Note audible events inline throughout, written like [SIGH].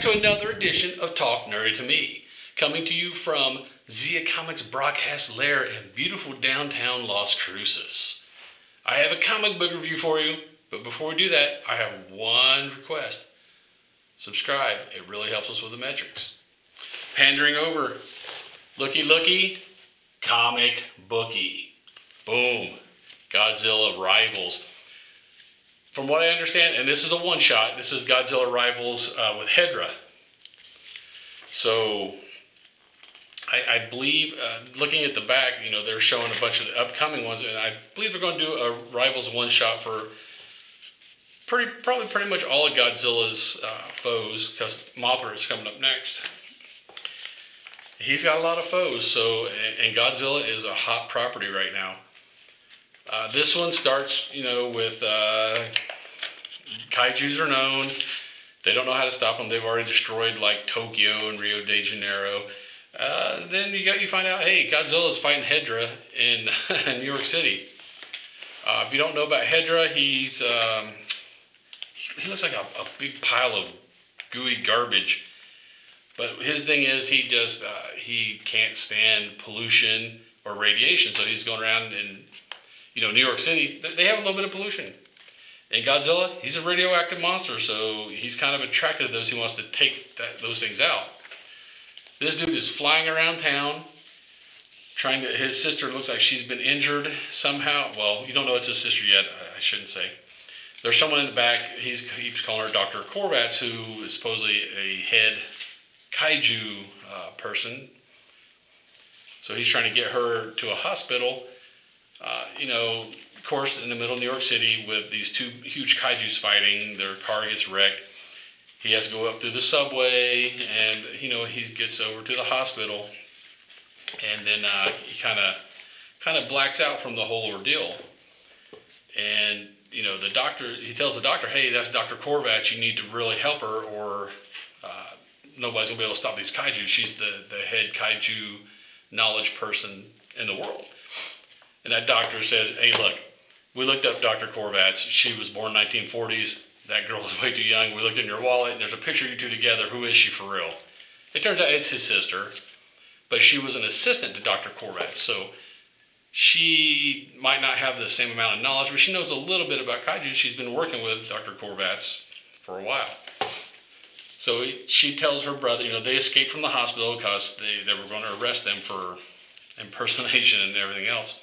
to another edition of Talk Nerdy to Me, coming to you from Zia Comics broadcast lair in beautiful downtown Las Cruces. I have a comic book review for you, but before we do that, I have one request. Subscribe, it really helps us with the metrics. Pandering over, looky looky, comic bookie. Boom, Godzilla Rivals from what I understand, and this is a one shot, this is Godzilla Rivals uh, with Hedorah. So I, I believe, uh, looking at the back, you know, they're showing a bunch of the upcoming ones, and I believe they're going to do a Rivals one shot for pretty, probably pretty much all of Godzilla's uh, foes, because Mothra is coming up next. He's got a lot of foes, so and Godzilla is a hot property right now. Uh, this one starts, you know, with uh, kaiju's are known. They don't know how to stop them. They've already destroyed like Tokyo and Rio de Janeiro. Uh, then you got you find out, hey, Godzilla's fighting Hedorah in [LAUGHS] New York City. Uh, if you don't know about Hedorah, he's um, he looks like a, a, big pile of gooey garbage. But his thing is he just uh, he can't stand pollution or radiation, so he's going around and you know, New York City, they have a little bit of pollution. And Godzilla, he's a radioactive monster, so he's kind of attracted to those. He wants to take that, those things out. This dude is flying around town, trying to. His sister looks like she's been injured somehow. Well, you don't know it's his sister yet. I shouldn't say. There's someone in the back. He's calling her Dr. Korvats, who is supposedly a head kaiju uh, person. So he's trying to get her to a hospital uh, you know, of course, in the middle of New York City with these two huge kaiju's fighting, their car gets wrecked. He has to go up through the subway, and you know he gets over to the hospital, and then uh, he kind of kind of blacks out from the whole ordeal. And you know the doctor, he tells the doctor, "Hey, that's Dr. Korvats. You need to really help her, or uh, nobody's gonna be able to stop these kaiju. She's the the head kaiju knowledge person in the world." And that doctor says, hey, look, we looked up Dr. Korvats. She was born 1940s. That girl is [LAUGHS] way too young. We looked in your wallet, and there's a picture of you two together. Who is she for real? It turns out it's his sister, but she was an assistant to Dr. Korvats. So she might not have the same amount of knowledge, but she knows a little bit about kaiju. She's been working with Dr. Korvats for a while. So she tells her brother, you know, they escaped from the hospital because they, they were going to arrest them for impersonation and everything else.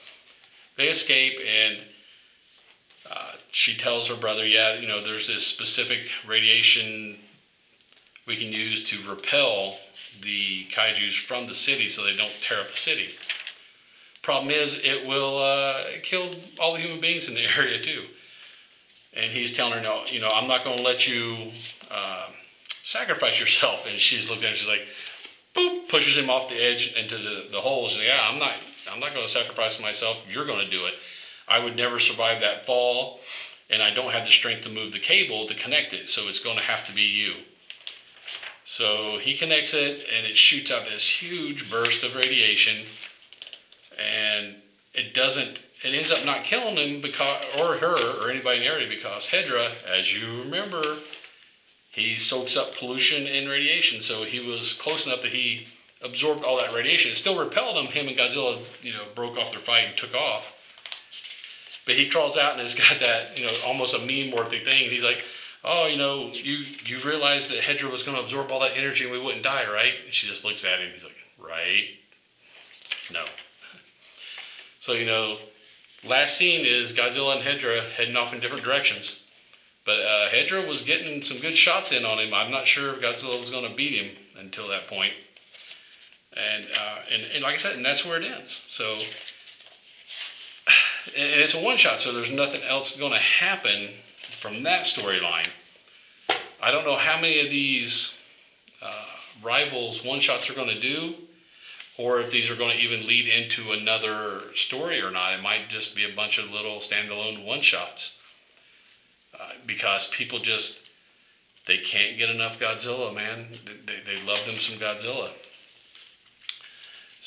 They escape, and uh, she tells her brother, "Yeah, you know, there's this specific radiation we can use to repel the kaiju's from the city, so they don't tear up the city." Problem is, it will uh, kill all the human beings in the [LAUGHS] area too. And he's telling her, "No, you know, I'm not going to let you uh, sacrifice yourself." And she's looking at him, she's like, "Boop!" Pushes him off the edge into the the hole. She's like, "Yeah, I'm not." I'm not going to sacrifice myself. You're going to do it. I would never survive that fall, and I don't have the strength to move the cable to connect it, so it's going to have to be you. So he connects it, and it shoots out this huge burst of radiation, and it doesn't. It ends up not killing him because, or her, or anybody in the area because Hedorah, as you remember, he soaks up pollution and radiation. So he was close enough that he absorbed all that radiation. It still repelled him. Him and Godzilla, you know, broke off their fight and took off. But he crawls out and has got [LAUGHS] that, you know, almost a meme-worthy thing. He's like, "Oh, you know, you you realized that Hedorah was going to absorb all that energy and we wouldn't die, right?" And she just looks at him. He's like, "Right? No." So you know, last scene is Godzilla and Hedorah heading off in different directions. But uh, Hedorah was getting some good shots in on him. I'm not sure if Godzilla was going to beat him until that point. And, uh, and, and like I said, and that's where it ends. So, [SIGHS] and it's a one shot, so there's nothing else going to happen from that storyline. I don't know how many of these uh, rivals one shots are going to do, or if these are going to even lead into another story or not. It might just be a bunch of little standalone one shots uh, because people just they can't get enough Godzilla, man. They, they love them some Godzilla.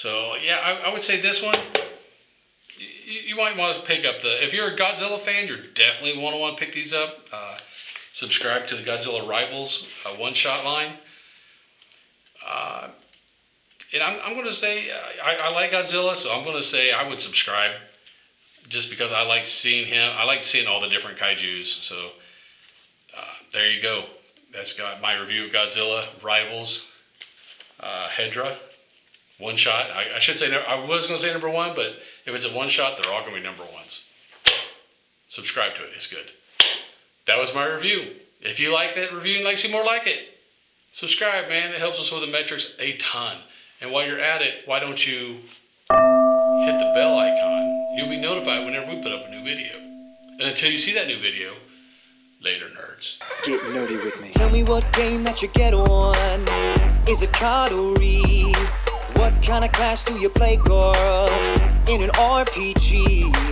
So yeah, I, I would say this one. You, you, might want to pick up the. If you're a Godzilla fan, you're definitely want to want to pick these up. Uh, subscribe to the Godzilla Rivals uh, one shot line. Uh, and I'm, I'm going to say uh, I, I like Godzilla, so I'm going to say I would subscribe just because I like seeing him. I like seeing all the different kaiju's. So uh, there you go. That's got my review of Godzilla, Rivals, uh, Hedorah, one shot. I, I should say I was going to say number one, but if it's a one shot, they're all going to be number ones. Subscribe to it. It's good. That was my review. If you like that review and like to see more like it, subscribe, man. It helps us with the metrics a ton. And while you're at it, why don't you hit the bell icon? You'll be notified whenever we put up a new video. And until you see that new video, later, nerds. Get nerdy with me. Tell me what game that you get on. Is it card or Eve? What kind of class do you play, girl? In an RPG?